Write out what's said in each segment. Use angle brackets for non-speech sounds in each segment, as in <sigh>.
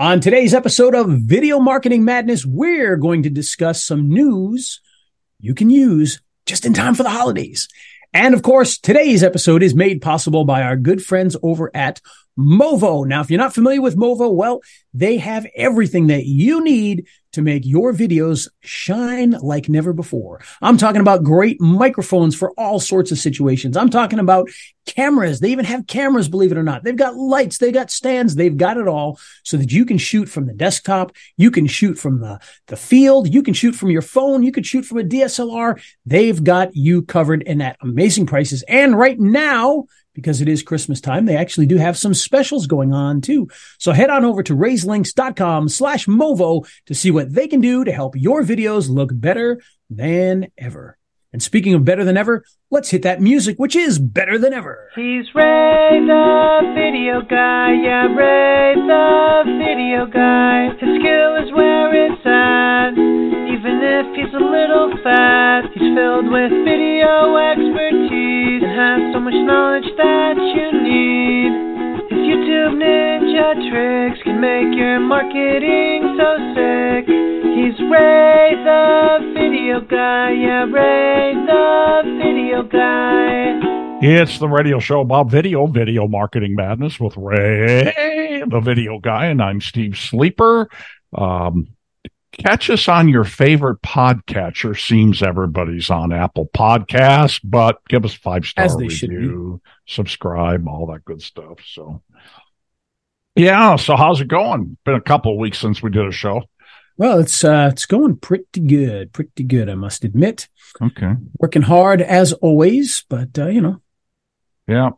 On today's episode of Video Marketing Madness, we're going to discuss some news you can use just in time for the holidays. And of course, today's episode is made possible by our good friends over at Movo. Now, if you're not familiar with Movo, well, they have everything that you need to make your videos shine like never before. I'm talking about great microphones for all sorts of situations. I'm talking about cameras. They even have cameras, believe it or not. They've got lights, they've got stands, they've got it all so that you can shoot from the desktop, you can shoot from the, the field, you can shoot from your phone, you can shoot from a DSLR. They've got you covered in at amazing prices. And right now, because it is Christmas time, they actually do have some specials going on too. So head on over to rayslinks.com slash Movo to see what they can do to help your videos look better than ever. And speaking of better than ever, let's hit that music, which is better than ever. He's Ray the video guy, yeah, Ray the video guy. His skill is where it's at, even if he's a little fat. He's filled with video expertise and has so much knowledge that you need. His YouTube ninja tricks can make your marketing so sick. He's Ray the video guy, yeah, Ray the video guy. It's the radio show about video, video marketing madness with Ray, the video guy, and I'm Steve Sleeper. Um, catch us on your favorite podcatcher. Seems everybody's on Apple Podcast, but give us five star review, subscribe, all that good stuff. So, yeah. So how's it going? Been a couple of weeks since we did a show. Well, it's uh, it's going pretty good, pretty good, I must admit. Okay. Working hard as always, but uh, you know, Yeah.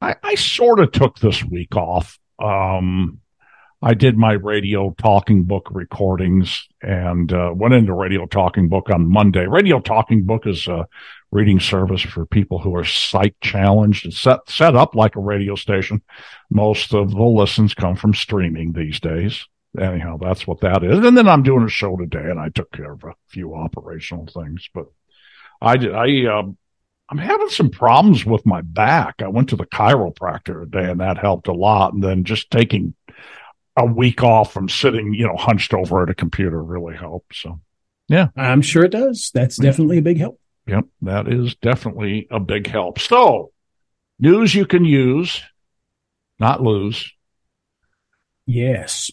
I, I sort of took this week off. Um, I did my radio talking book recordings and uh, went into radio talking book on Monday. Radio talking book is a reading service for people who are sight challenged. It's set, set up like a radio station. Most of the listens come from streaming these days. Anyhow, that's what that is. And then I'm doing a show today and I took care of a few operational things, but I did, I, um, I'm having some problems with my back. I went to the chiropractor today and that helped a lot. And then just taking a week off from sitting, you know, hunched over at a computer really helped. So, yeah, I'm sure it does. That's definitely a big help. yep, that is definitely a big help. So, news you can use, not lose. Yes.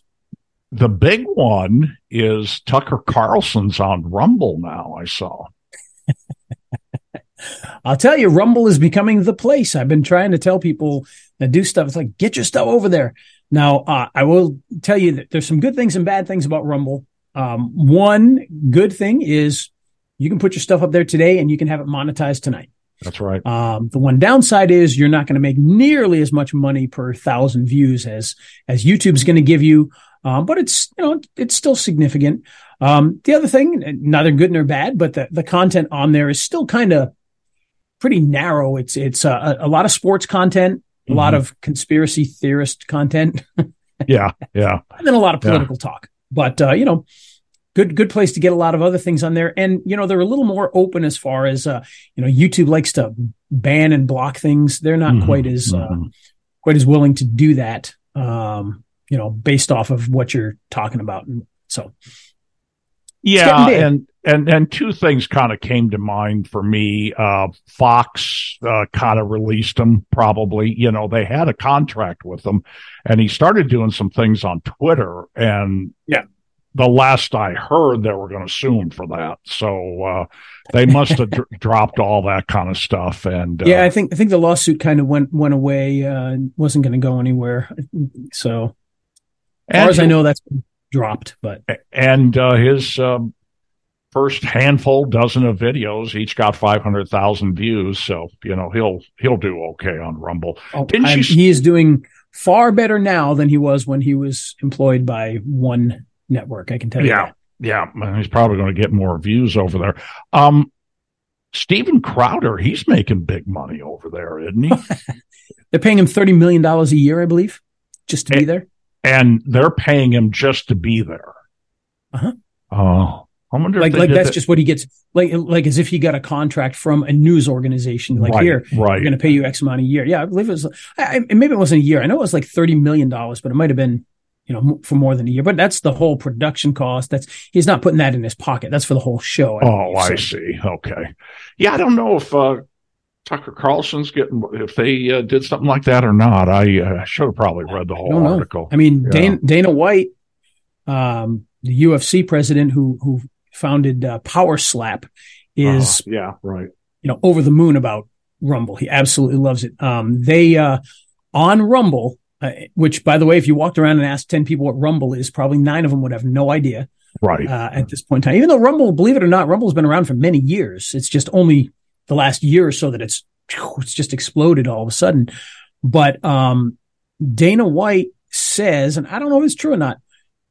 The big one is Tucker Carlson's on Rumble now, I saw. <laughs> I'll tell you, Rumble is becoming the place. I've been trying to tell people that do stuff. It's like, get your stuff over there. Now, uh, I will tell you that there's some good things and bad things about Rumble. Um, one good thing is you can put your stuff up there today and you can have it monetized tonight. That's right. Um, the one downside is you're not going to make nearly as much money per thousand views as, as YouTube's going to give you. Um, but it's, you know, it's still significant. Um, the other thing, neither good nor bad, but the, the content on there is still kind of pretty narrow. It's, it's uh, a, a lot of sports content, a lot Mhm. of conspiracy theorist content, <laughs> Yeah. Yeah. and then a lot of Yeah. political talk. But, uh, you know, good, good place to get a lot of other things on there. And, you know, they're a little more open as far as, uh, you know, YouTube likes to ban and block things. They're not Mhm. quite as, uh, Mhm. quite as willing to do that. Um, you know, based off of what you're talking about. And so, Yeah, and and and two things kind of came to mind for me. Uh, Fox uh, kind of released him. Probably, you know, they had a contract with him, and he started doing some things on Twitter. And Yeah. the last I heard, they were going to sue him for that. So uh, they must have dr- dropped all that kind of stuff. And uh, yeah, I think, I think the lawsuit kind of went, went away, uh, wasn't going to go anywhere. So as far as I know, that's dropped, but and uh, his um, first handful dozen of videos each got 500,000 views so you know he'll he'll do okay on rumble oh, you- he is doing far better now than he was when he was employed by one network. I can tell you. yeah that. yeah he's probably going to get more views over there um Steven Crowder he's making big money over there isn't he <laughs> They're paying him $30 million a year, I believe, just to be Eh, there. And they're paying him just to be there Uh-huh. oh I wonder Like, if like that's that- just what he gets. Like, like as if he got a contract from a news organization. Like right, here, right we're going to pay you X amount a year. Yeah, I believe it was, I, I, maybe it wasn't a year. I know it was like $30 million, but it might have been you know, for more than a year. But that's the whole production cost. That's he's not putting that in his pocket. That's for the whole show. I oh, I see. Okay. Yeah, I don't know if uh, Tucker Carlson's getting if they uh, did something like that or not. I uh, should have probably read the whole I article. I mean, yeah. Dana, Dana, White, um, the UFC president who who founded uh, Power Slap, is uh-huh. yeah right. You know, over the moon about Rumble. He absolutely loves it. Um, they uh, on Rumble uh, which, by the way, if you walked around and asked 10 people what Rumble is, probably nine of them would have no idea. Right. Uh, at this point in time, even though Rumble, believe it or not, Rumble's been around for many years. It's just only the last year or so that it's, it's just exploded all of a sudden. But, um, Dana White says, and I don't know if it's true or not,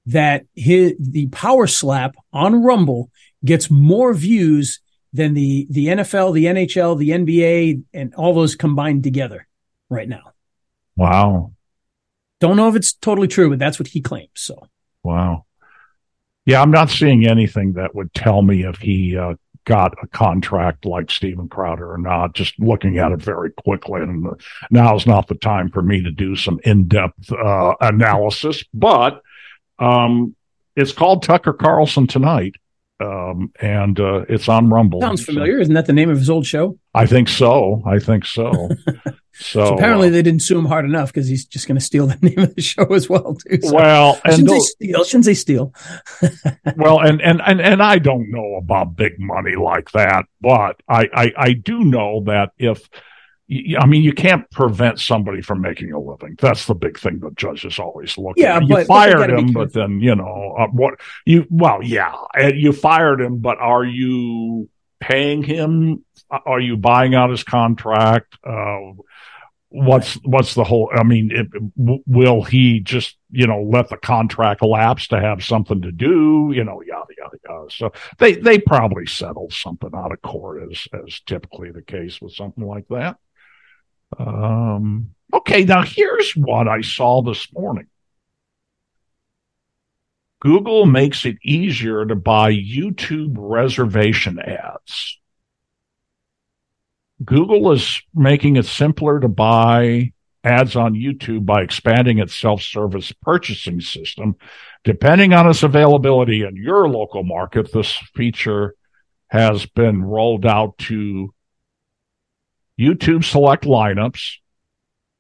that his, the power slap on Rumble gets more views than the, the NFL, the NHL, the NBA, and all those combined together right now. Wow. Don't know if it's totally true, but that's what he claims. So, wow. Yeah, I'm not seeing anything that would tell me if he uh, got a contract like Steven Crowder or not. Just looking at it very quickly, and now is not the time for me to do some in-depth uh, analysis. But um, it's called Tucker Carlson tonight, um, and uh, it's on Rumble. Sounds familiar. So, Isn't that the name of his old show? I think so. I think so. <laughs> So, so, apparently uh, they didn't sue him hard enough because he's just going to steal the <laughs> name of the show as well too. So well, and shouldn't those, they steal? Shouldn't they steal? <laughs> well, and, and and and I don't know about big money like that, but I I, I do know that if I mean, you can't prevent somebody from making a living. That's the big thing that judges always look yeah, at. You but, fired but him, but then, you know, uh, what you, well, yeah, you fired him, but are you paying him? Are you buying out his contract? Uh, what's what's the whole i mean it, will he just you know let the contract lapse to have something to do you know yada yada yada. So they they probably settled something out of court as as typically the case with something like that. Um okay now here's what i saw this morning. Google makes it easier to buy youtube reservation ads Google is making it simpler to buy ads on YouTube by expanding its self-service purchasing system. Depending on its availability in your local market, this feature has been rolled out to YouTube select lineups,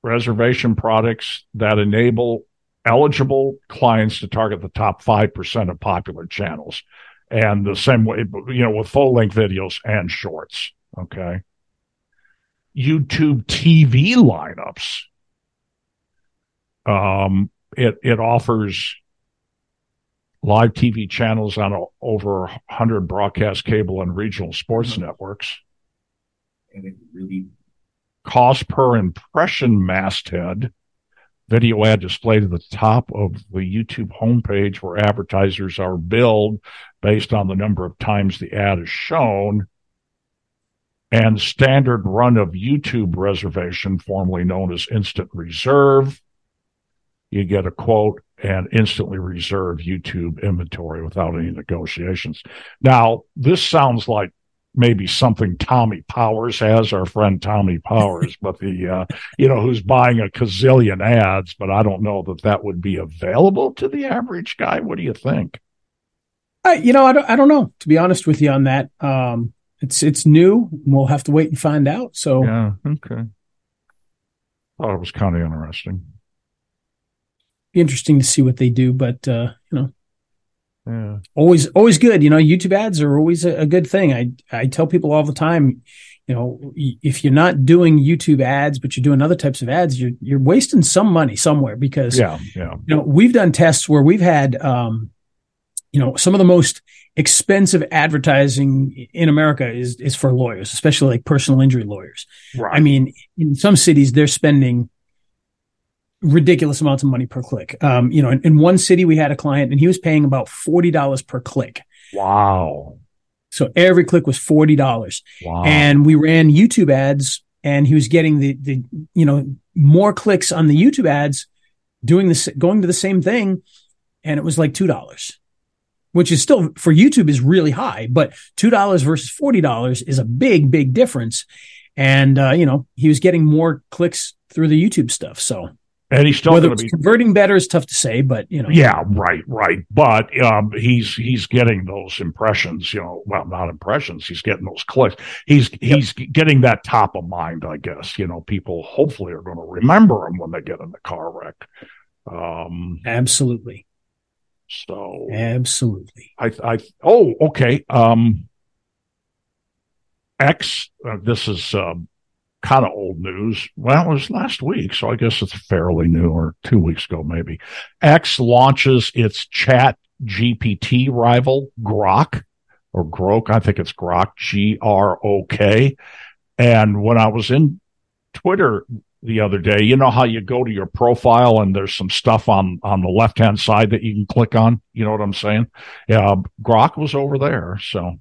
reservation products that enable eligible clients to target the top 5% of popular channels. And the same way, you know, with full length videos and shorts. Okay. YouTube TV lineups. Um, it it offers live TV channels on a, over 100 broadcast cable and regional sports mm-hmm. networks. And it really cost per impression masthead video ad display to the top of the YouTube homepage where advertisers are billed based on the number of times the ad is shown and standard run of YouTube reservation, formerly known as instant reserve. You get a quote and instantly reserve YouTube inventory without any negotiations. Now, this sounds like maybe something Tommy Powers has, our friend Tommy Powers, but the, uh, you know, who's buying a gazillion ads, but I don't know that that would be available to the average guy. What do you think? I, you know, I don't, I don't know, to be honest with you on that. Um, it's it's new. We'll have to wait and find out. So yeah, okay. Thought it was kind of interesting. Be interesting to see what they do, but uh, you know, yeah, always always good. You know, YouTube ads are always a, a good thing. I I tell people all the time, you know, if you're not doing YouTube ads, but you're doing other types of ads, you're you're wasting some money somewhere because yeah, yeah. You know, we've done tests where we've had um, you know, some of the most expensive advertising in America is is for lawyers, especially like personal injury lawyers. Right. I mean, in some cities they're spending ridiculous amounts of money per click. Um, you know, in, in one city we had a client and he was paying about forty dollars per click. Wow. So every click was forty dollars. Wow. And we ran YouTube ads and he was getting the the you know more clicks on the YouTube ads doing this going to the same thing and it was like two dollars which is still for YouTube is really high, but $2 versus $40 is a big, big difference. And, uh, you know, he was getting more clicks through the YouTube stuff. So, and he's still Whether it's be. converting better is tough to say, but you know, Yeah, right, right. But um, he's he's getting those impressions. You know, well, not impressions. He's getting those clicks. He's he's getting that top of mind. I guess you know people hopefully are going to remember him when they get in the car wreck. Um, absolutely, so absolutely. I, I, oh, okay. Um, X, uh, this is um, kind of old news. Well, it was last week, so I guess it's fairly new, or two weeks ago, maybe. X launches its Chat GPT rival, Grok, or Grok. I think it's Grok, G R O K. And when I was in Twitter the other day, you know how you go to your profile and there's some stuff on on the left hand side that you can click on. You know what I'm saying? Yeah, Grok was over there, so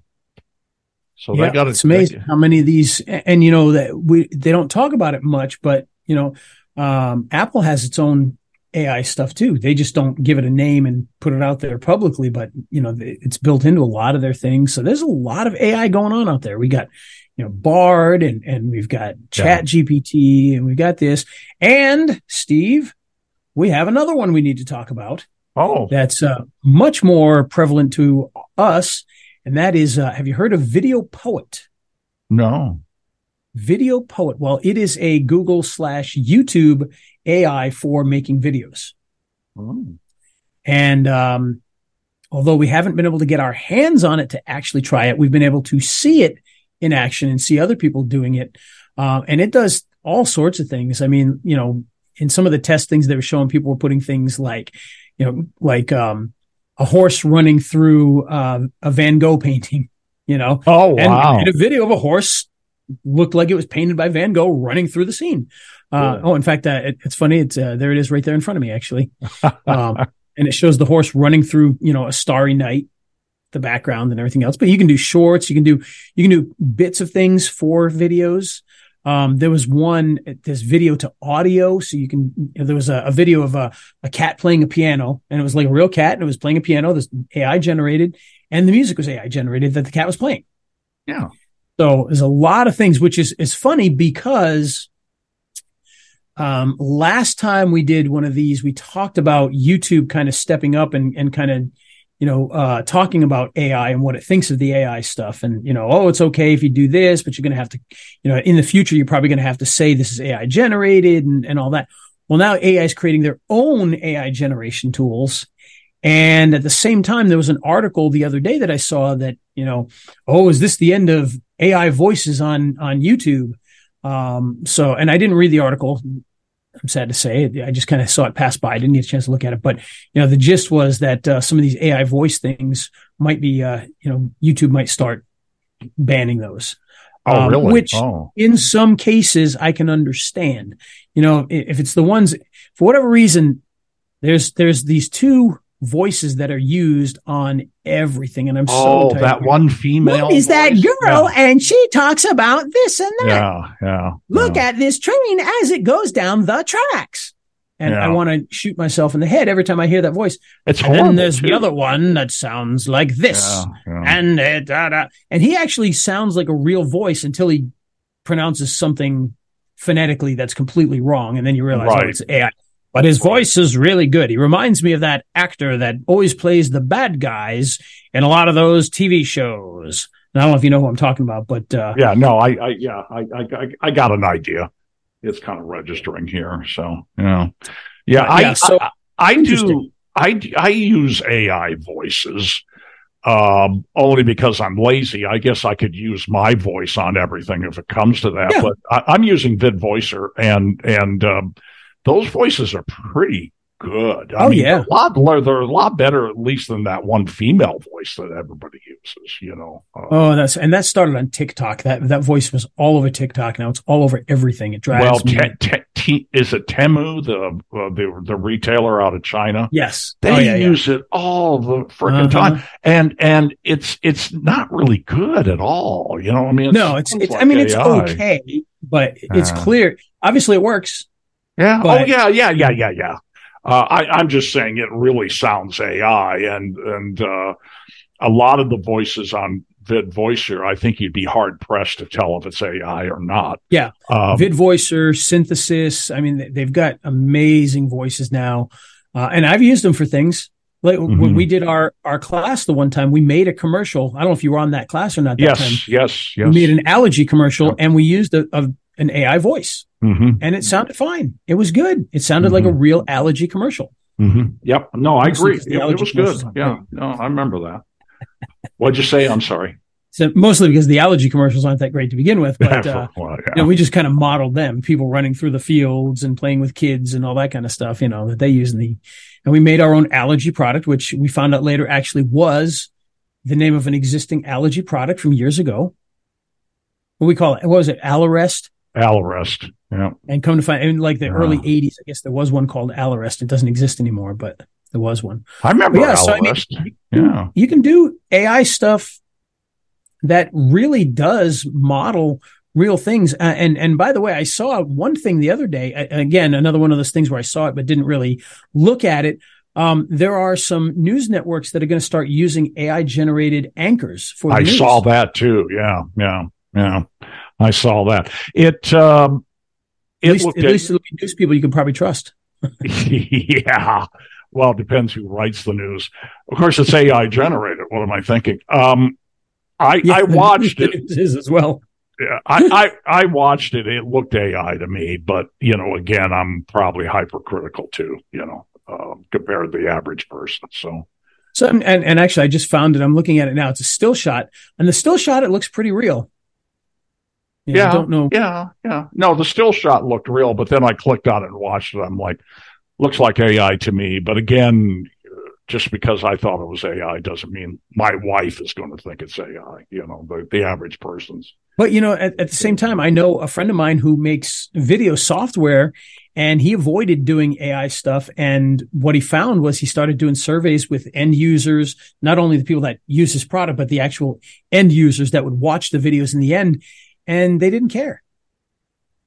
so yeah, they got it's amazing how many of these, and you know that we they don't talk about it much, but you know, um, Apple has its own AI stuff too. They just don't give it a name and put it out there publicly, but you know, it's built into a lot of their things. So there's a lot of AI going on out there. We got, you know, Bard and, and we've got Chat. GPT and we've got this. And Steve, we have another one we need to talk about. Oh, that's uh, much more prevalent to us. And that is, uh, have you heard of VideoPoet? No. VideoPoet. Well, it is a Google slash YouTube AI for making videos. Oh. And um, although we haven't been able to get our hands on it to actually try it, we've been able to see it in action and see other people doing it. Uh, and it does all sorts of things. I mean, you know, in some of the test things they were showing, people were putting things like, you know, like um, a horse running through uh, a Van Gogh painting, <laughs> you know. Oh, and, wow. And a video of a horse looked like it was painted by Van Gogh running through the scene. Uh, oh, in fact, uh, it, it's funny. It's uh, there. It is right there in front of me, actually, <laughs> um, and it shows the horse running through, you know, a starry night, the background and everything else. But you can do shorts. You can do you can do bits of things for videos. Um, there was one this video to audio, so you can. There was a, a video of a, a cat playing a piano, and it was like a real cat, and it was playing a piano. This AI generated, and the music was AI generated that the cat was playing. Yeah. So there's a lot of things, which is is funny because um, last time we did one of these, we talked about YouTube kind of stepping up and, and kind of, you know, uh, talking about AI and what it thinks of the AI stuff. And, you know, oh, it's okay if you do this, but you're going to have to, you know, in the future, you're probably going to have to say this is AI generated and, and all that. Well, now AI is creating their own AI generation tools. And at the same time, there was an article the other day that I saw that, you know, oh, is this the end of AI voices on, on YouTube? Um, so, and I didn't read the article. I'm sad to say I just kind of saw it pass by. I didn't get a chance to look at it, but you know, the gist was that uh, some of these AI voice things might be, uh, you know, YouTube might start banning those. Oh, um, really? Which oh. in some cases I can understand. You know, if it's the ones for whatever reason, there's there's these two voices that are used on everything. And I'm oh, so that one female. Is that girl? Yeah. And she talks about this and that. Yeah, yeah. Look yeah. at this train as it goes down the tracks. And Yeah. I want to shoot myself in the head every time I hear that voice. It's And horrible. then there's too. the other one that sounds like this. And uh, da, da. and he actually sounds like a real voice until he pronounces something phonetically that's completely wrong, and then you realize oh, it's AI. But his voice is really good. He reminds me of that actor that always plays the bad guys in a lot of those TV shows. And I don't know if you know who I'm talking about, but uh, yeah, no, I, I, yeah, I, I, I- got an idea. It's kind of registering here. So, yeah. Yeah. Uh, I, yeah, so- I, I do, I, I use AI voices, um, only because I'm lazy. I guess I could use my voice on everything if it comes to that, Yeah. but I, I'm using VidVoicer and, and, um, those voices are pretty good. I Oh, mean, yeah. they're a lot, they're a lot better, at least than that one female voice that everybody uses, you know? Uh, oh, that's and that started on TikTok. That that voice was all over TikTok. Now it's all over everything. It drives Well, me. te- te- te- is it Temu, the uh, the the retailer out of China? yes, They oh, yeah, yeah. use it all the freaking Uh-huh. time, and and it's it's not really good at all. You know, what I mean, no, it's it's. like I mean, it's okay, but it's Yeah. clear. Obviously, it works. Yeah. oh yeah. Yeah. Yeah. Yeah. Yeah. Uh, I, I'm just saying it really sounds AI, and and uh, a lot of the voices on VidVoicer, I think you'd be hard pressed to tell if it's AI or not. Yeah. Um, VidVoicer, Synthesis. I mean, they've got amazing voices now. Uh, and I've used them for things. Like when Mhm. we did our, our class the one time, we made a commercial. I don't know if you were on that class or not that yes, time. yes, yes. We made an allergy commercial Yeah. and we used a, a, an AI voice hmm and it sounded fine. It was good. It sounded like a Mm-hmm. real allergy commercial. hmm Yep. No, I Mostly agree. It, it was good. Yeah. great. No, I remember that. What'd you say? I'm sorry. So mostly because the allergy commercials aren't that great to begin with, but, <laughs> uh, Well, yeah. you know, we just kind of modeled them, people running through the fields and playing with kids and all that kind of stuff, you know, that they use in the, and we made our own allergy product, which we found out later actually was the name of an existing allergy product from years ago. What we call it? What was it? Allerest. Allerest. Yeah. And come to find, in like the Yeah. early eighties, I guess there was one called Allerest. It doesn't exist anymore, but there was one. I remember But yeah, so I mean, Allerest. yeah. you can do AI stuff that really does model real things. Uh, and and by the way, I saw one thing the other day. Again, another one of those things where I saw it but didn't really look at it. Um, there are some news networks that are going to start using AI generated anchors for. The I news. saw that too. Yeah. Yeah. Yeah. I saw that. It, um, At least, looked at least it'll be news people you can probably trust. <laughs> yeah. Well, it depends who writes the news. Of course, it's AI generated. What am I thinking? Um, I, I <laughs> watched it. news is as well. Yeah, I, I, I watched it. It looked AI to me, but you know, again, I'm probably hypercritical too, you know, uh, compared to the average person. So So and and actually, I just found it. I'm looking at it now. It's a still shot, and the still shot it looks pretty real. You know, I Yeah. don't know. yeah, yeah. No, the still shot looked real, but then I clicked on it and watched it. I'm like, looks like AI to me. But again, just because I thought it was AI doesn't mean my wife is going to think it's AI. You know, the the average person's. But you know, at, at the same time, I know a friend of mine who makes video software and he avoided doing AI stuff. And what he found was he started doing surveys with end users, not only the people that use his product, but the actual end users that would watch the videos in the end and they didn't care.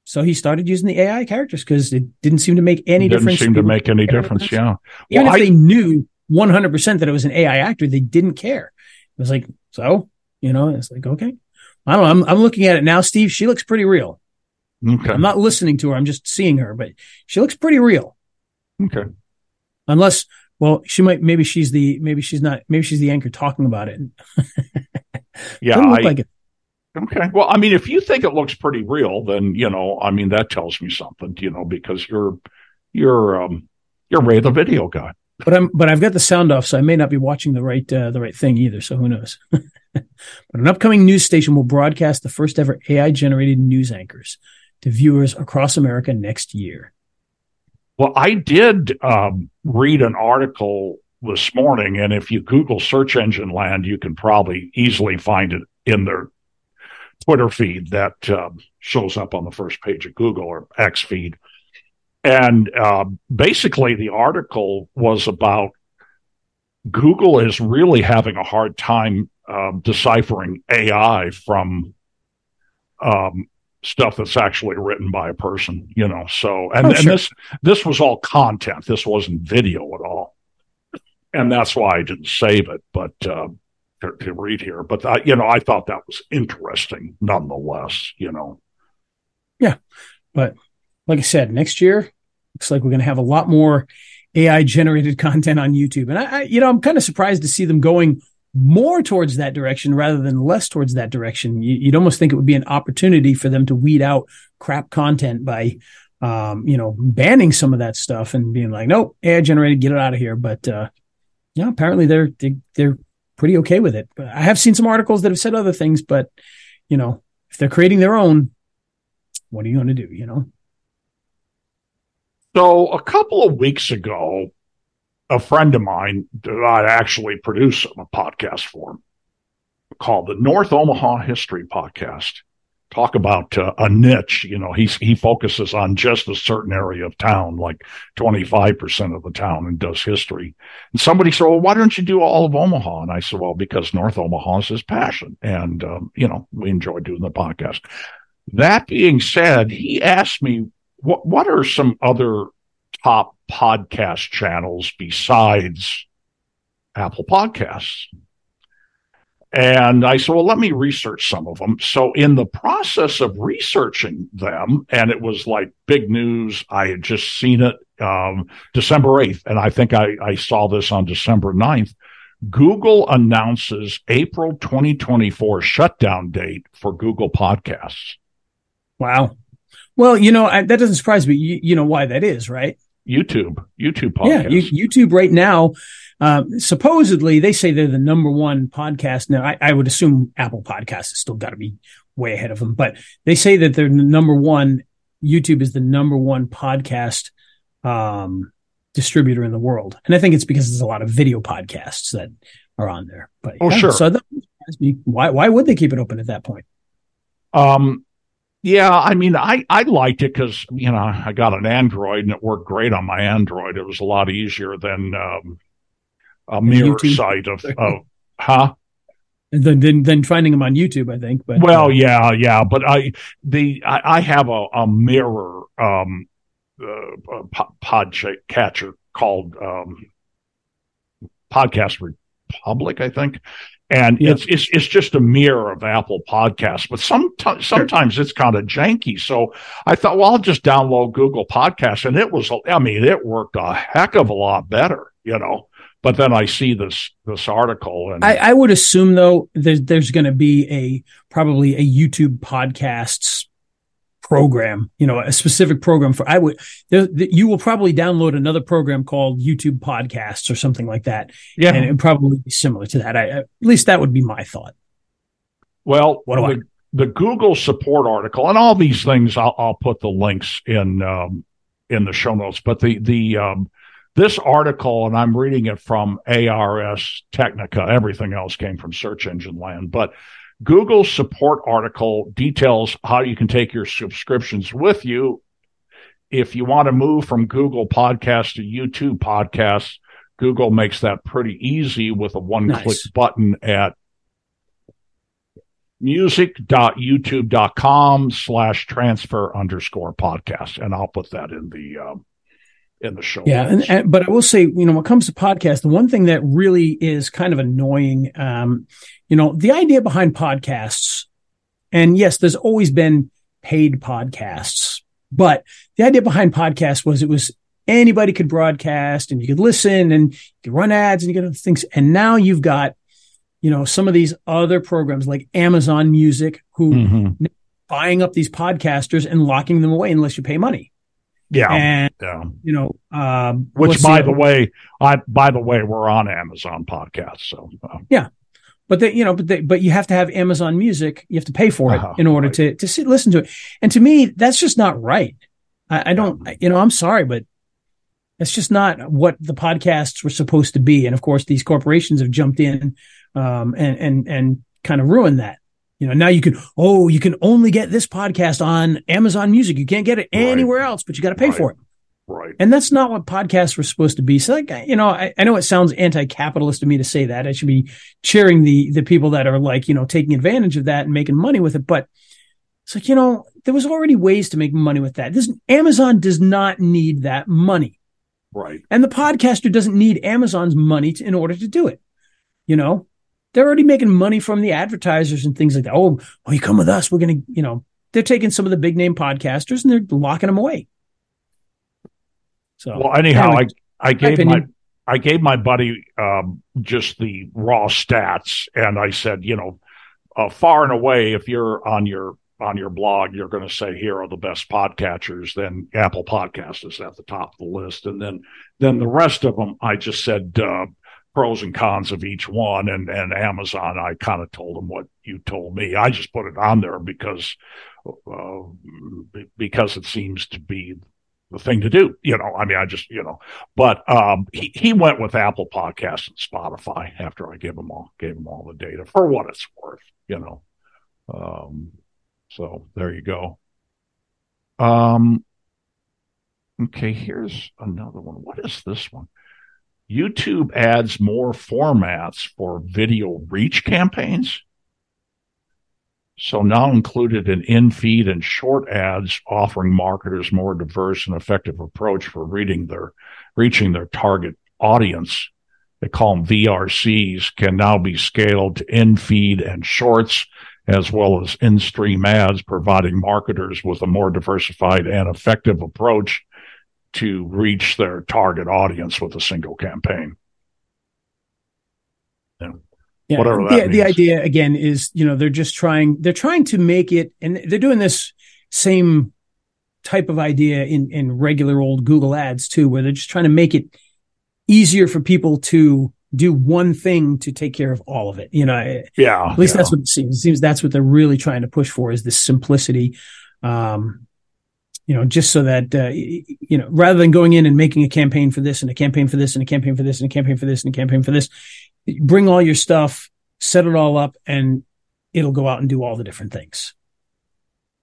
So he started using the AI characters because it didn't seem to make any difference. It didn't seem to make any difference. Yeah. Even Well, if I- they knew 100% that it was an AI actor, they didn't care. It was like, so, you know, it's like, okay. I don't know. I'm, I'm looking at it now, Steve. She looks pretty real. Okay. I'm not listening to her. I'm just seeing her, but she looks pretty real. Okay. Unless, well, she might, maybe she's the, maybe she's not, maybe she's the anchor talking about it. <laughs> Yeah. Look I, like it. Okay. Well, I mean, if you think it looks pretty real, then you know, I mean, that tells me something, you know, because you're you're um you're Ray the video guy. But I'm, but I've got the sound off, so I may not be watching the right, uh, the right thing either. So who knows? <laughs> but an upcoming news station will broadcast the first ever AI generated news anchors to viewers across America next year. Well, I did um, read an article this morning, and if you Google search engine land, you can probably easily find it in their Twitter feed that um, shows up on the first page of Google or X feed. And uh, basically, the article was about Google is really having a hard time um, deciphering AI from um, stuff that's actually written by a person, you know. So, and, Oh, and sure. this this was all content. This wasn't video at all, and that's why I didn't save it, but uh, to, to read here. But I, you know, I thought that was interesting, nonetheless. You know, Yeah. But like I said, next year looks like we're going to have a lot more AI generated <laughs> content on YouTube. And I, I you know, I'm kind of surprised to see them going more towards that direction rather than less towards that direction. You, you'd almost think it would be an opportunity for them to weed out crap content by, um, you know, banning some of that stuff and being like, nope, AI generated, get it out of here. But, uh, yeah, apparently they're, they, they're pretty okay with it. But I have seen some articles that have said other things, but you know, if they're creating their own, what are you going to do? You know? So a couple of weeks ago, a friend of mine that I actually produce a podcast for called the North Omaha History Podcast. Talk about uh, a niche, you know, he's, he focuses on just a certain area of town, like 25% of the town and does history. And somebody said, well, why don't you do all of Omaha? And I said, well, because North Omaha is his passion. And, um, you know, we enjoy doing the podcast. That being said, he asked me, what, what are some other top podcast channels besides Apple Podcasts? And I said, well, let me research some of them. So in the process of researching them, and it was like big news, I had just seen it um, December 8th. And I think I, I saw this on December 9th. Google announces April 2024 shutdown date for Google Podcasts. Wow. Well, you know, I, that doesn't surprise me. You, you, know why that is, right? YouTube, YouTube. Yeah, you, YouTube right now. Um, supposedly, they say they're the number one podcast. Now, I, I would assume Apple Podcast has still got to be way ahead of them, but they say that they're the number one. YouTube is the number one podcast um, distributor in the world, and I think it's because there's a lot of video podcasts that are on there. But oh, yeah, sure. So that me. Why why would they keep it open at that point? Um, yeah, I mean, I, I liked it because, you know, I got an Android and it worked great on my Android. It was a lot easier than um, a mirror YouTube. site of, of <laughs> huh? Than, than, than finding them on YouTube, I think. But well, uh, yeah, yeah, but I the I, I have a, a mirror um, uh, pod catcher called um, Podcast Republic, I think, and yep. it's it's it's just a mirror of Apple Podcasts. But sometimes sometimes sure. it's kind of janky. So I thought, well, I'll just download Google Podcasts, and it was, I mean, it worked a heck of a lot better, you know. But then I see this this article, and I, I would assume though there's there's going to be a probably a YouTube podcasts program, you know, a specific program for, I would, there, you will probably download another program called YouTube podcasts or something like that. Yeah. And it probably be similar to that. I, at least that would be my thought. Well, what do the, I? The Google support article and all these things, I'll, I'll put the links in, um, in the show notes, but the, the, um, this article, and I'm reading it from Ars Technica. Everything else came from search engine land, but Google's support article details how you can take your subscriptions with you. If you want to move from Google Podcasts to YouTube Podcasts, Google makes that pretty easy with a one click nice. button at music.youtube.com slash transfer underscore podcast. And I'll put that in the, um, in the show. Yeah. And, and, but I will say, you know, when it comes to podcasts, the one thing that really is kind of annoying, um, you know, the idea behind podcasts, and yes, there's always been paid podcasts, but the idea behind podcasts was it was anybody could broadcast and you could listen and you could run ads and you get other things. And now you've got, you know, some of these other programs like Amazon Music who mm-hmm. buying up these podcasters and locking them away unless you pay money. Yeah. And, yeah. you know, um, which by the, the way, I, by the way, we're on Amazon podcast. So, uh, yeah. But they, you know, but they, but you have to have Amazon Music. You have to pay for it uh-huh, in order right. to to sit, listen to it. And to me, that's just not right. I, I don't, yeah. you know, I'm sorry, but that's just not what the podcasts were supposed to be. And of course, these corporations have jumped in um, and and and kind of ruined that. You know, now you can oh, you can only get this podcast on Amazon Music. You can't get it anywhere else, but you got to pay right. for it. Right. And that's not what podcasts were supposed to be. So, like, you know, I, I know it sounds anti-capitalist to me to say that. I should be cheering the the people that are like, you know, taking advantage of that and making money with it. But it's like, you know, there was already ways to make money with that. This Amazon does not need that money. Right. And the podcaster doesn't need Amazon's money to, in order to do it. You know, they're already making money from the advertisers and things like that. Oh, oh, you come with us. We're going to, you know, they're taking some of the big name podcasters and they're locking them away. So well, anyhow, anyway, I I gave my, my I gave my buddy um, just the raw stats, and I said, you know, uh, far and away, if you're on your on your blog, you're going to say here are the best podcatchers. Then Apple Podcast is at the top of the list, and then then the rest of them, I just said uh, pros and cons of each one, and and Amazon, I kind of told them what you told me. I just put it on there because uh, because it seems to be the thing to do. You know, I mean, I just, you know, but um, he, he went with Apple Podcasts and Spotify after I gave him all gave him all the data for what it's worth. You know, um, so there you go. Um, okay, here's another one. What is this one? YouTube adds more formats for video reach campaigns. So now included in in-feed and short ads, offering marketers more diverse and effective approach for reading their, reaching their target audience. they call them VRCs, can now be scaled to in feed and shorts, as well as in stream ads, providing marketers with a more diversified and effective approach to reach their target audience with a single campaign. Yeah. Whatever the, that the means. idea again is, you know, they're just trying, they're trying to make it, and they're doing this same type of idea in, in regular old Google ads too, where they're just trying to make it easier for people to do one thing to take care of all of it. You know, Yeah. at least yeah. that's what it seems. It seems that's what they're really trying to push for is this simplicity. Um, you know, just so that, uh, you know, rather than going in and making a campaign for this and a campaign for this and a campaign for this and a campaign for this and a campaign for this, bring all your stuff, set it all up and it'll go out and do all the different things.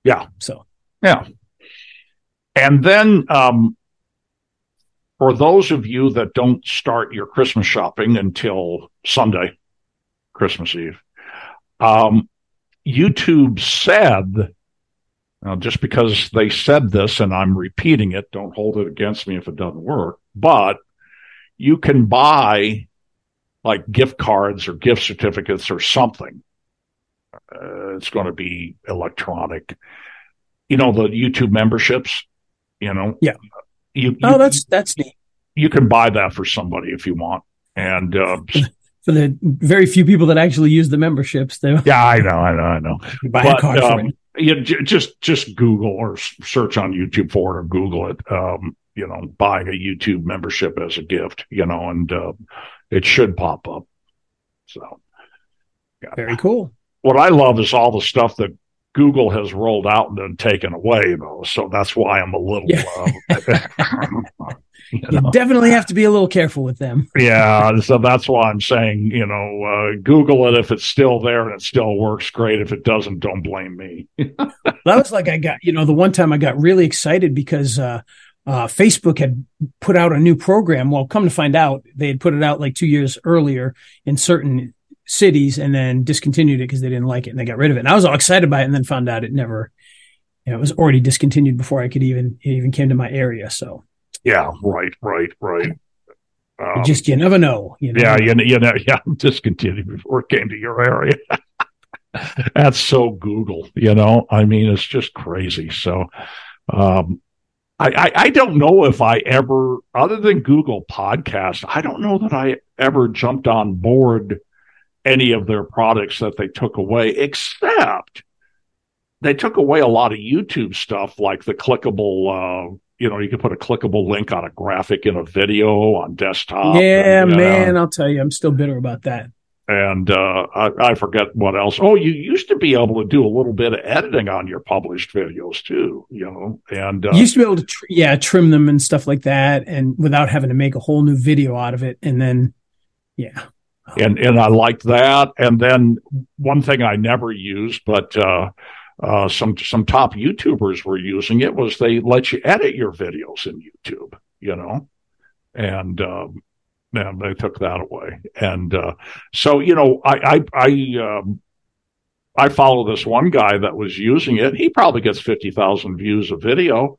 Yeah. So Yeah. And then, um, for those of you that don't start your Christmas shopping until Sunday, Christmas Eve, um, YouTube said, now just because they said this and I'm repeating it, don't hold it against me if it doesn't work, but you can buy like gift cards or gift certificates or something. Uh, it's going to be electronic. You know, the YouTube memberships, you know? Yeah. You, oh, you- that's that's neat you can buy that for somebody if you want. And uh, <laughs> for the very few people that actually use the memberships. They yeah, I know, I know, I know. <laughs> buy a But, card for um, it. You j- just just Google or search on YouTube for it or Google it. Um, you know, buying a YouTube membership as a gift. You know, and uh, it should pop up. So, yeah. Very cool. what I love is all the stuff that Google has rolled out and then taken away, though. So that's why I'm a little. Yeah. Uh, <laughs> you You know. definitely have to be a little careful with them. Yeah, so that's why I'm saying, you know, uh, Google it if it's still there and it still works great. If it doesn't, don't blame me. <laughs> That was like I got, you know, the one time I got really excited because uh, uh, Facebook had put out a new program. Well, come to find out, they had put it out like two years earlier in certain cities and then discontinued it because they didn't like it and they got rid of it. And I was all excited by it and then found out it never, you know, it was already discontinued before I could even, it even came to my area. So Yeah, right, right, right. Um, you just, you never know. You know? yeah, you, know- you <laughs> know, yeah, discontinued before it came to your area. <laughs> That's so Google, you know. I mean, it's just crazy. So, um, I, I I don't know if I ever, other than Google Podcast, I don't know that I ever jumped on board any of their products that they took away, except they took away a lot of YouTube stuff, like the clickable. Uh, you know, you can put a clickable link on a graphic in a video on desktop. Yeah, and, man, I'll tell you, I'm still bitter about that. and uh, I, I forget what else. Oh, you used to be able to do a little bit of editing on your published videos too, you know. And uh, You used to be able to, tr- yeah, trim them and stuff like that, and without having to make a whole new video out of it. And then, yeah, and and I liked that. And then one thing I never used, but uh, uh, some some top YouTubers were using it was they let you edit your videos in YouTube, you know, and. Um, and they took that away, and uh, so you know, I I I, um, I follow this one guy that was using it. He probably gets fifty thousand views a video,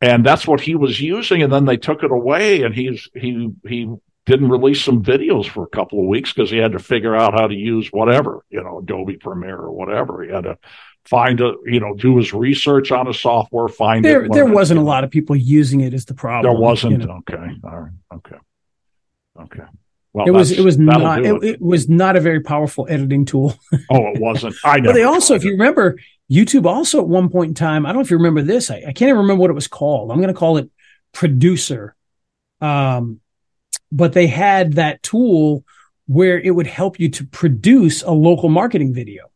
and that's what he was using. And then they took it away, and he's he he didn't release some videos for a couple of weeks because he had to figure out how to use whatever, you know, Adobe Premiere or whatever. He had to find a, you know, do his research on a software, find there it. there wasn't a lot of people using it as the problem. There wasn't. you know. Okay. All right. Okay. Okay. Well, It was it was not do it, it was not a very powerful editing tool. <laughs> Oh, it wasn't. I know. But they also, if you remember, YouTube also at one point in time, I don't know if you remember this. I, I can't even remember what it was called. I'm going to call it Producer. Um, but they had that tool where it would help you to produce a local marketing video.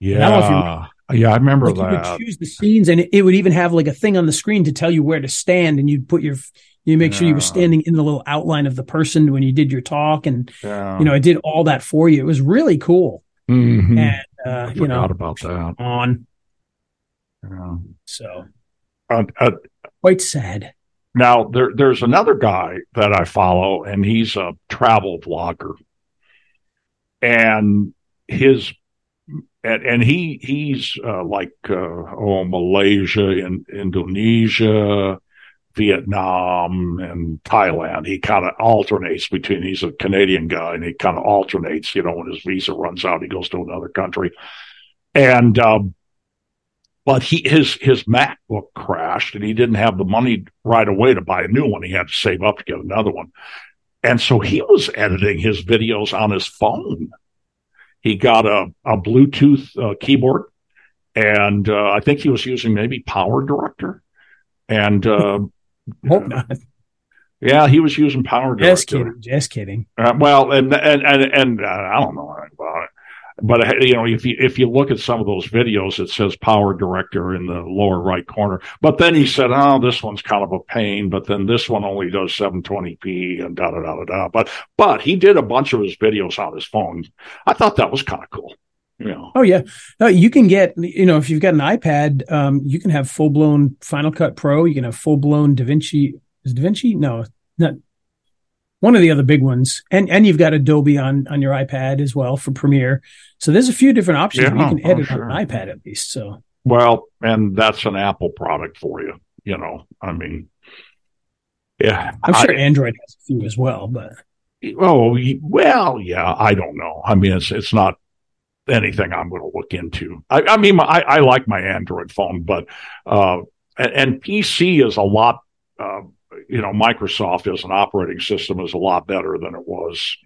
I don't know if you yeah, yeah, I remember Like you that. could choose the scenes, and it, would even have like a thing on the screen to tell you where to stand, and you'd put your you make sure you were standing in the little outline of the person when you did your talk, and yeah. you know it did all that for you. It was really cool, Mhm. and uh, I you know about that. on Yeah. so Uh, uh, quite sad. Now there there's another guy that I follow, and he's a travel vlogger, and his and, and he he's uh, like uh, oh Malaysia and Indonesia, Vietnam and Thailand. He kind of alternates between, he's a Canadian guy and he kind of alternates, you know, when his visa runs out, he goes to another country. And, um, but he, his, his MacBook crashed and he didn't have the money right away to buy a new one. He had to save up to get another one. And so he was editing his videos on his phone. He got a, a Bluetooth uh, keyboard and uh, I think he was using maybe PowerDirector. And uh, <laughs> hope not. Yeah, he was using PowerDirector. Just kidding. Just kidding. Uh, well, and and and, and uh, I don't know anything about it, but uh, you know, if you if you look at some of those videos, it says PowerDirector in the lower right corner. But then he said, "Oh, this one's kind of a pain." But then this one only does 720p and da da da da da. But but he did a bunch of his videos on his phone. I thought that was kind of cool. Yeah. Oh yeah. No, you can get you know if you've got an iPad, um, you can have full blown Final Cut Pro. You can have full blown DaVinci. Is DaVinci? No, not one of the other big ones. And and you've got Adobe on on your iPad as well for Premiere. So there's a few different options yeah, you can edit oh, sure. on an iPad at least. So well, and that's an Apple product for you. You know, I mean, yeah, I'm sure I, Android has a few as well, but. Oh well, yeah. I don't know. I mean, it's it's not anything I'm going to look into. I, I mean, I, I, like my Android phone, but uh, and, and, PC is a lot. Uh, you know, Microsoft as an operating system is a lot better than it was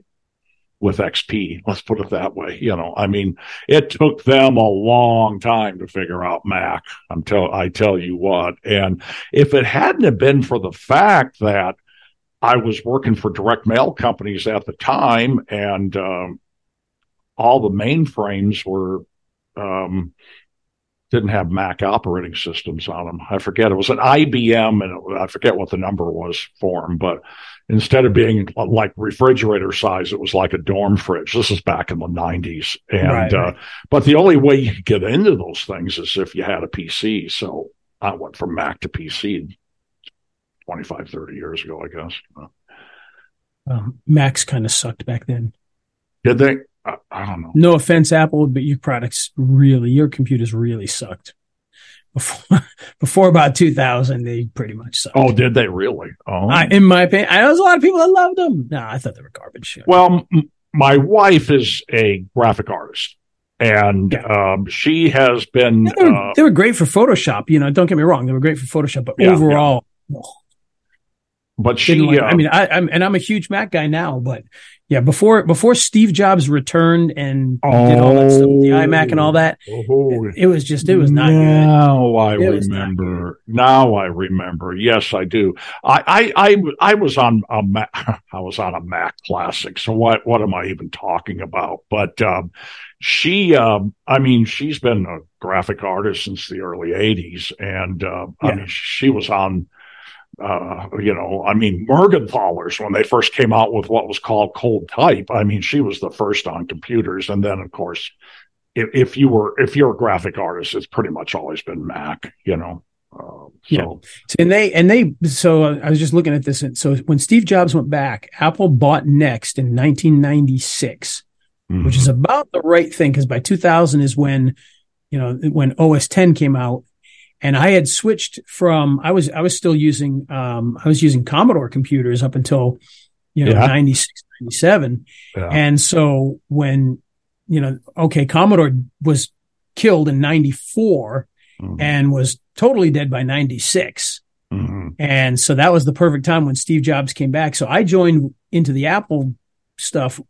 with XP. Let's put it that way. You know, I mean, it took them a long time to figure out Mac. I'm tell I tell you what. And if it hadn't have been for the fact that I was working for direct mail companies at the time, and um, all the mainframes were um, didn't have Mac operating systems on them. I forget it was an IBM, and I forget what the number was for them. But instead of being like refrigerator size, it was like a dorm fridge. This is back in the '90s, and right. Uh, but the only way you could get into those things is if you had a PC. So I went from Mac to PC 25, 30 years ago, I guess. Um, Macs kind of sucked back then. Did they? I, I don't know. No offense, Apple, but your products really, your computers really sucked. Before, <laughs> before about 2000, they pretty much sucked. Oh, did they really? Oh, I, in my opinion, I know there's a lot of people that loved them. No, I thought they were garbage. Well, m- my wife is a graphic artist and yeah. um, she has been. Yeah, they, were, uh, they, were, great for Photoshop. You know, don't get me wrong; they were great for Photoshop, but yeah, overall, but she, like, uh, I mean, I, am and I'm a huge Mac guy now, but yeah, before before Steve Jobs returned and oh, did all that stuff, with the iMac and all that, oh, it, it, was just it was not now good. I it remember. Now I remember. Yes, I do. I I I, I was on a Mac, <laughs> I was on a Mac Classic. So what what am I even talking about? But um, she, um, I mean, she's been a graphic artist since the early '80s, and uh, yeah. I mean, she was on uh, you know, I mean, Mergenthalers, when they first came out with what was called cold type, I mean, she was the first on computers. And then, of course, if, if you were, if you're a graphic artist, it's pretty much always been Mac, you know. Uh, so. Yeah. And they, and they, so I was just looking at this. And so when Steve Jobs went back, Apple bought Next in 1996, mm-hmm. which is about the right thing. Cause by 2000 is when, you know, when OS 10 came out and I had switched from I was I was still using um, I was using Commodore computers up until you know yeah. 96 97 yeah. and so when you know okay Commodore was killed in 94 mm-hmm. and was totally dead by 96 mm-hmm. and so that was the perfect time when Steve Jobs came back so I joined into the Apple stuff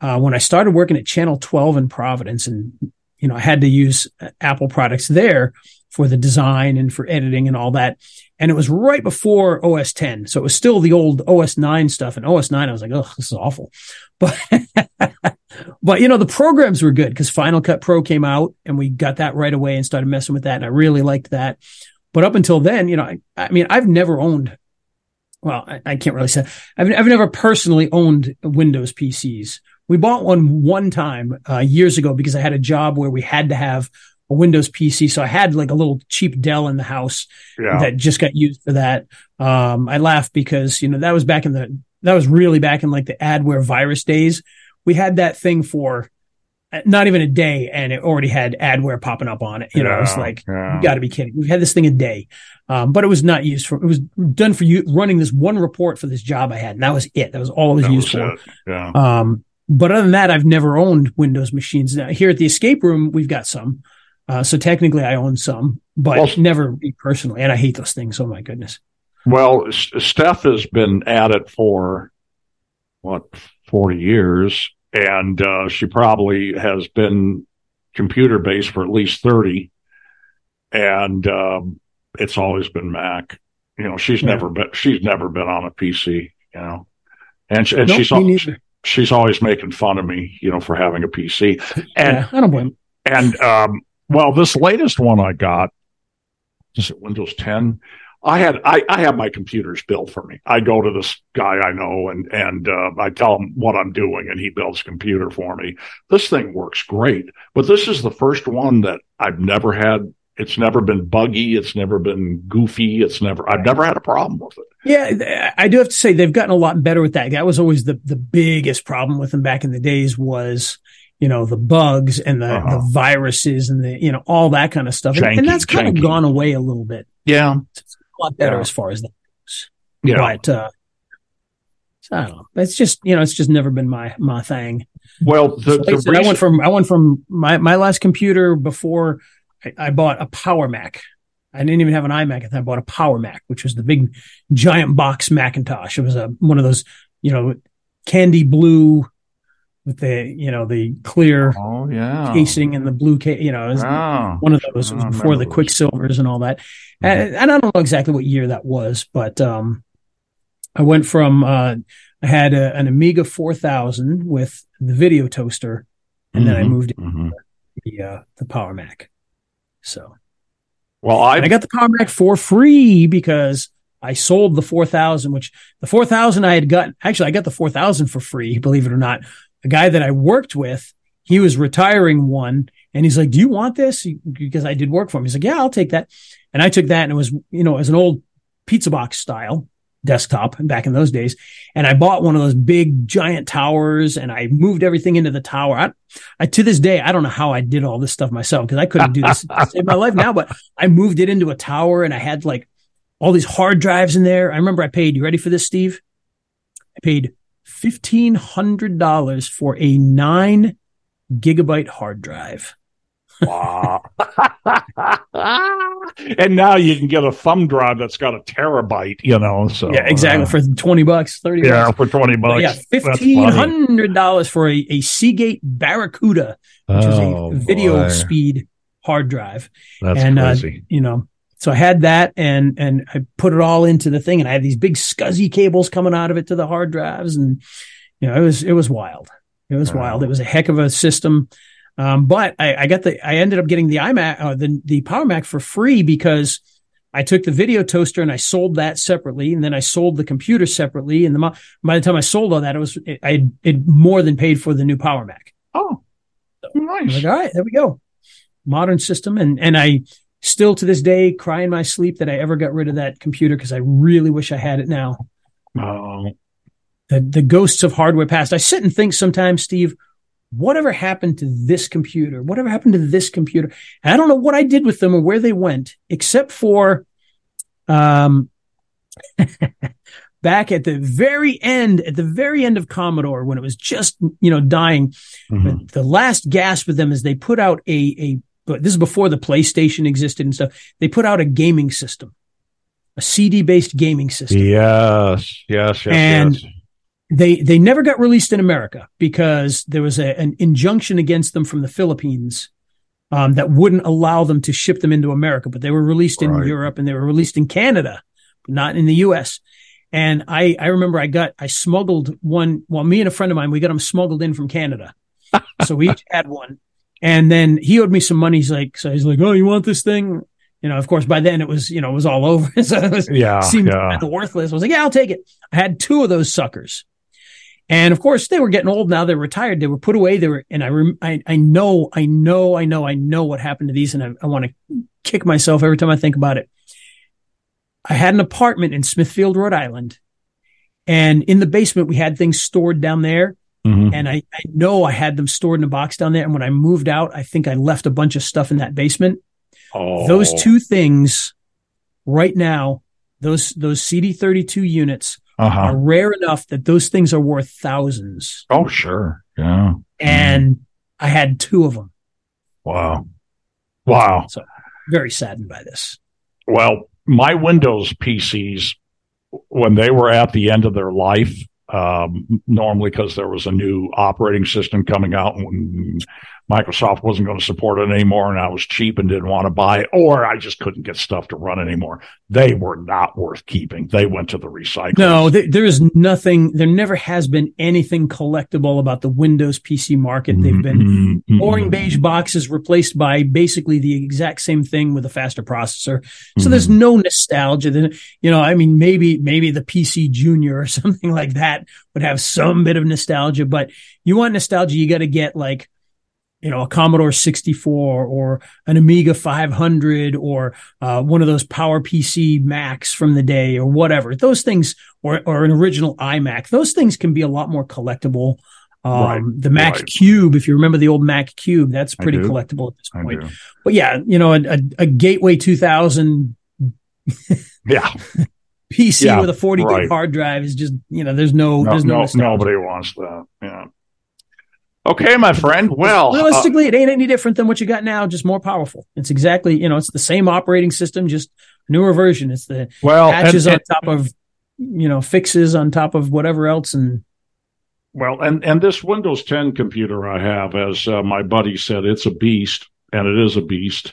uh, when I started working at Channel 12 in Providence and you know I had to use Apple products there for the design and for editing and all that. And it was right before OS 10. So it was still the old OS 9 stuff. And OS 9, I was like, oh, this is awful. <laughs> But, but you know, the programs were good because Final Cut Pro came out and we got that right away and started messing with that. And I really liked that. But up until then, you know, I, I mean, I've never owned, well, I, I can't really say, I've, I've never personally owned Windows PCs. We bought one one time uh, years ago because I had a job where we had to have a Windows PC. So I had like a little cheap Dell in the house yeah. that just got used for that. Um, I laugh because, you know, that was back in the, that was really back in like the adware virus days. We had that thing for not even a day, and it already had adware popping up on it. You know, it's like yeah. you got to be kidding. We've had this thing a day, um, but it was not used for. It was done for you running this one report for this job I had, and that was it. That was all it was That used was for. Yeah. Um, but other than that, I've never owned Windows machines. Now, here at the escape room, we've got some. Uh, so technically, I own some, but Well- never me personally. And I hate those things. Oh my goodness. Well, S- Steph has been at it for what forty years, and uh, she probably has been computer based for at least thirty, and um, it's always been Mac. You know, she's Yeah. never been she's never been on a PC. You know, and, she, and Nope, she's al- she's always making fun of me. You know, for having a PC, and yeah, I don't blame. and um, well, this latest one I got is it Windows 10. I had I, I have my computers built for me. I go to this guy I know and and uh, I tell him what I'm doing, and he builds computer for me. This thing works great, but this is the first one that I've never had. It's never been buggy. It's never been goofy. It's never. I've never had a problem with it. Yeah, I do have to say they've gotten a lot better with that. That was always the the biggest problem with them back in the days was you know the bugs and the, Uh-huh. the viruses and the you know all that kind of stuff, and, Janky, and that's kind janky. of gone away a little bit. Yeah, It's a lot better Yeah. as far as that goes. yeah. But uh, so I don't know. It's just you know it's just never been my my thing. Well, the, Like I, the said, I went from I went from my my last computer before I, I bought a Power Mac. I didn't even have an iMac at that. I bought a Power Mac, which was the big giant box Macintosh. It was a one of those you know candy blue with the you know the clear oh yeah, casing and the blue case. You know, it was Ah. one of those. Was before the. Quicksilvers and all that. Mm-hmm. And, and I don't know exactly what year that was, but um, I went from uh, I had a, an Amiga 4000 with the video toaster, and then I Mhm, moved mhm. the uh, the Power Mac. So Well, I I got the Power Mac for free because I sold the 4000, which the 4000 I had gotten, actually, I got the 4000 for free, believe it or not. The guy that I worked with, he was retiring one and he's like, do you want this? Because I did work for him. He's like, yeah, I'll take that. And I took that and it was, you know, as an old pizza box style desktop back in those days. And I bought one of those big giant towers and I moved everything into the tower. I, I to this day, I don't know how I did all this stuff myself because I couldn't do this <laughs> to save my life now, but I moved it into a tower and I had like all these hard drives in there. I remember I paid, you ready for this, Steve? I paid $1,500 for a nine gigabyte hard drive. Wow. <laughs> and now you can get a thumb drive that's got a terabyte, you know. So yeah, exactly. uh, For 20 bucks, 30 yeah, bucks. for twenty But bucks. yeah, That's fifteen hundred dollars for a, a Seagate Barracuda, which Oh, is a video boy. speed hard drive. That's and, uh, crazy. you know, so I had that and and I put it all into the thing, and I had these big SCSI cables coming out of it to the hard drives, and you know, it was it was wild. It was Wow. wild. It was a heck of a system. Um, but I, I got the I ended up getting the iMac uh, the the Power Mac for free because I took the video toaster and I sold that separately, and then I sold the computer separately. And the by the time I sold all that, it was it, I had- it more than paid for the new Power Mac. oh, was nice. like, all right, there we go. Modern system. And, and I still to this day cry in my sleep that I ever got rid of that computer because I really wish I had it now. Oh, The, the ghosts of hardware past. I sit and think sometimes, Steve, whatever happened to this computer? Whatever happened to this computer? And I don't know what I did with them or where they went, except for, um, <laughs> back at the very end, at the very end of Commodore, when it was just, you know, dying, mhm. the last gasp of them is they put out a a this is before the PlayStation existed and stuff. They put out a gaming system, a CD based gaming system. yes, yes, yes, And- yes. They they never got released in America because there was a, an injunction against them from the Philippines um, that wouldn't allow them to ship them into America. But they were released in Right. Europe and they were released in Canada, but not in the U.S. And I I remember I got I smuggled one. Well, me and a friend of mine we got them smuggled in from Canada, <laughs> so we each had one. And then he owed me some money. He's like, so he's like, oh, you want this thing? You know, of course, by then it was, you know, it was all over. <laughs> so it was, Yeah, seemed yeah. kind of worthless. I was like, yeah, I'll take it. I had two of those suckers. And of course, they were getting old now. They're retired. They were put away. They were, and I, rem- I, I know, I know, I know, I know what happened to these. And I, I want to kick myself every time I think about it. I had an apartment in Smithfield, Rhode Island. And in the basement, we had things stored down there. Mhm. And I, I know I had them stored in a box down there. And when I moved out, I think I left a bunch of stuff in that basement. Oh, Those two things right now, those, those CD32 units Uh-huh. are rare enough that those things are worth thousands. Oh, sure. Yeah. And I had two of them. Wow. Wow. So Very saddened by this. Well, my Windows PCs, when they were at the end of their life, um, normally because there was a new operating system coming out and Microsoft wasn't going to support it anymore and I was cheap and didn't want to buy it, or I just couldn't get stuff to run anymore. They were not worth keeping. They went to the recycle. No, there, there is nothing, there never has been anything collectible about the Windows PC market. They've been Mm-mm, boring beige boxes replaced by basically the exact same thing with a faster processor. So Mhm. there's no nostalgia. Then, you know, I mean, maybe, maybe the PC Junior or <laughs> something like that would have some bit of nostalgia, but you want nostalgia, you got to get like, you know, a Commodore 64 or an Amiga 500 or uh, one of those Power PC Macs from the day or whatever. Those things, or, or an original iMac, those things can be a lot more collectible. Um, Right, the Mac right. Cube, if you remember the old Mac Cube, that's pretty collectible at this point. But yeah, you know, a, a, a Gateway 2000 Yeah. <laughs> PC Yeah, with a 40 right. gig hard drive is just, you know, there's no, No, there's no, no, nobody wants that. Yeah. Okay, my friend. Well, uh, realistically, it ain't any different than what you got now, just more powerful. It's exactly, you know, it's the same operating system, just newer version. It's the well, patches and- on top of, you know, fixes on top of whatever else. And Well, and and this Windows 10 computer I have, as uh, my buddy said, it's a beast, and it is a beast.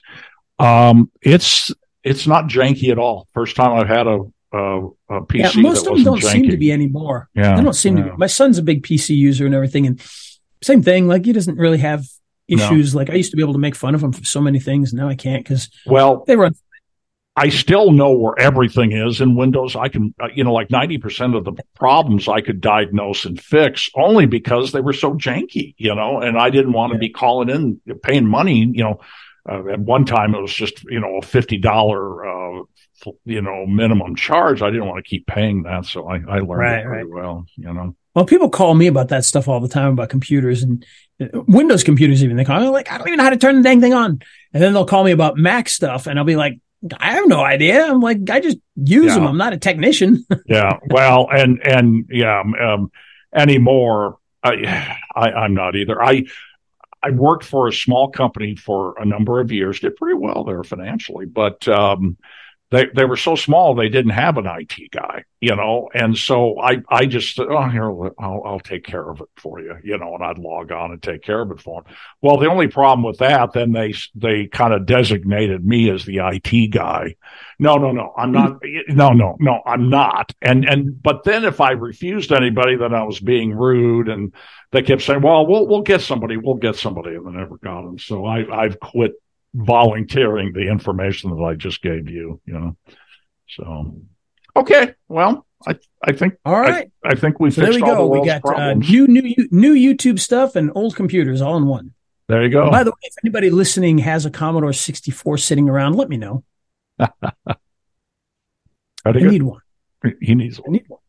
Um, it's it's not janky at all. First time I've had a a, a PC yeah, most that of them wasn't don't janky. seem to be anymore. Yeah, They don't seem yeah. to be. My son's a big PC user and everything. And same thing, like he doesn't really have issues. Like I used to be able to make fun of him for so many things. Now I can't because Well, they run. I still know where everything is in Windows. I can, uh, you know, like 90% of the problems I could diagnose and fix only because they were so janky, you know, and I didn't want to Yeah. be calling in, paying money, you know. Uh, at one time, it was just, you know, a $50, uh, you know, minimum charge. I didn't want to keep paying that. So I, I learned Right, it very right. well, you know. Well, people call me about that stuff all the time about computers and uh, Windows computers. Even they call me like, I don't even know how to turn the dang thing on. And then they'll call me about Mac stuff, and I'll be like, I have no idea. I'm like, I just use Yeah. them. I'm not a technician. <laughs> yeah. Well, and and yeah, um, anymore, I, <sighs> I I'm not either. I I worked for a small company for a number of years, did pretty well there financially, but um, they they were so small they didn't have an IT guy, you know, and so I I just oh here I'll I'll take care of it for you, you know, and I'd log on and take care of it for them. Well, the only problem with that, then they they kind of designated me as the IT guy. No, no, no, I'm not. Hmm. No, no, no, I'm not. And and but then if I refused anybody, then I was being rude, and they kept saying, "Well, we'll we'll get somebody, we'll get somebody," and they never got them. So I I've quit volunteering the information that I just gave you. You know, so okay, well, I I think All right. I, I think we so there we go. We got uh, new, new, new YouTube stuff and old computers all in one. there you go. By the way, if anybody listening has a Commodore 64 sitting around, let me know. <laughs> I I need one. he needs I one. need one.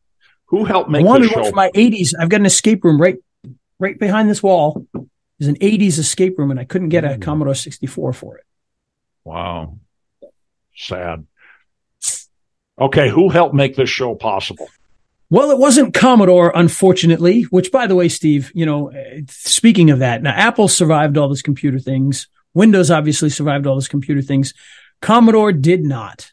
Who helped I make wanted this one for my 80s. I've got an escape room right, right behind this wall. There's an 80s escape room, and I couldn't get a Ooh. Commodore 64 for it. Wow. Sad. Okay, who helped make this show possible? Well, it wasn't Commodore, unfortunately, which by the way, Steve, you know, eh, speaking of that, now Apple survived all those computer things. Windows obviously survived all those computer things. Commodore did not.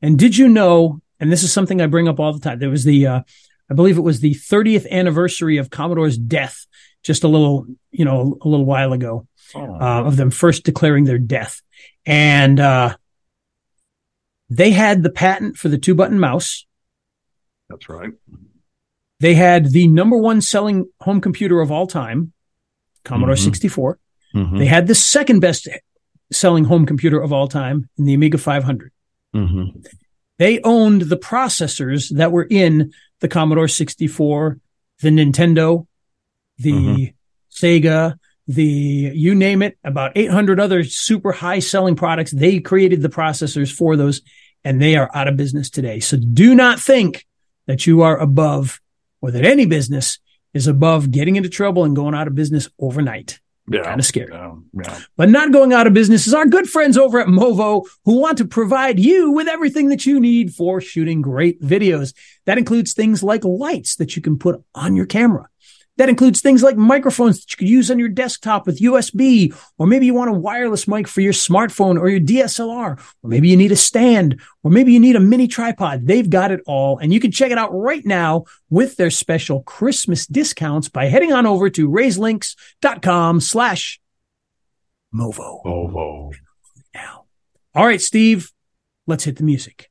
And did you know, and this is something I bring up all the time, there was the, uh, I believe it was the 30th anniversary of Commodore's death just a little, you know, a little while ago, Oh, uh, of them first declaring their death. And, uh, they had the patent for the two button mouse. that's right. They had the number one selling home computer of all time, Commodore Mhm. 64. Mhm. They had the second best selling home computer of all time in the Amiga 500. Mhm. They owned the processors that were in the Commodore 64, the Nintendo, the Mhm. Sega, the you name it, about 800 other super high selling products. They created the processors for those and they are out of business today. So do not think that you are above or that any business is above getting into trouble and going out of business overnight. Yeah. Kind of scary. Yeah. yeah. But not going out of business is our good friends over at Movo who want to provide you with everything that you need for shooting great videos. That includes things like lights that you can put on your camera. That includes things like microphones that you could use on your desktop with USB, or maybe you want a wireless mic for your smartphone or your DSLR, or maybe you need a stand, or maybe you need a mini tripod. They've got it all. And you can check it out right now with their special Christmas discounts by heading on over to rayslinks.com slash Movo. Movo. Now. All right, Steve, let's hit the music.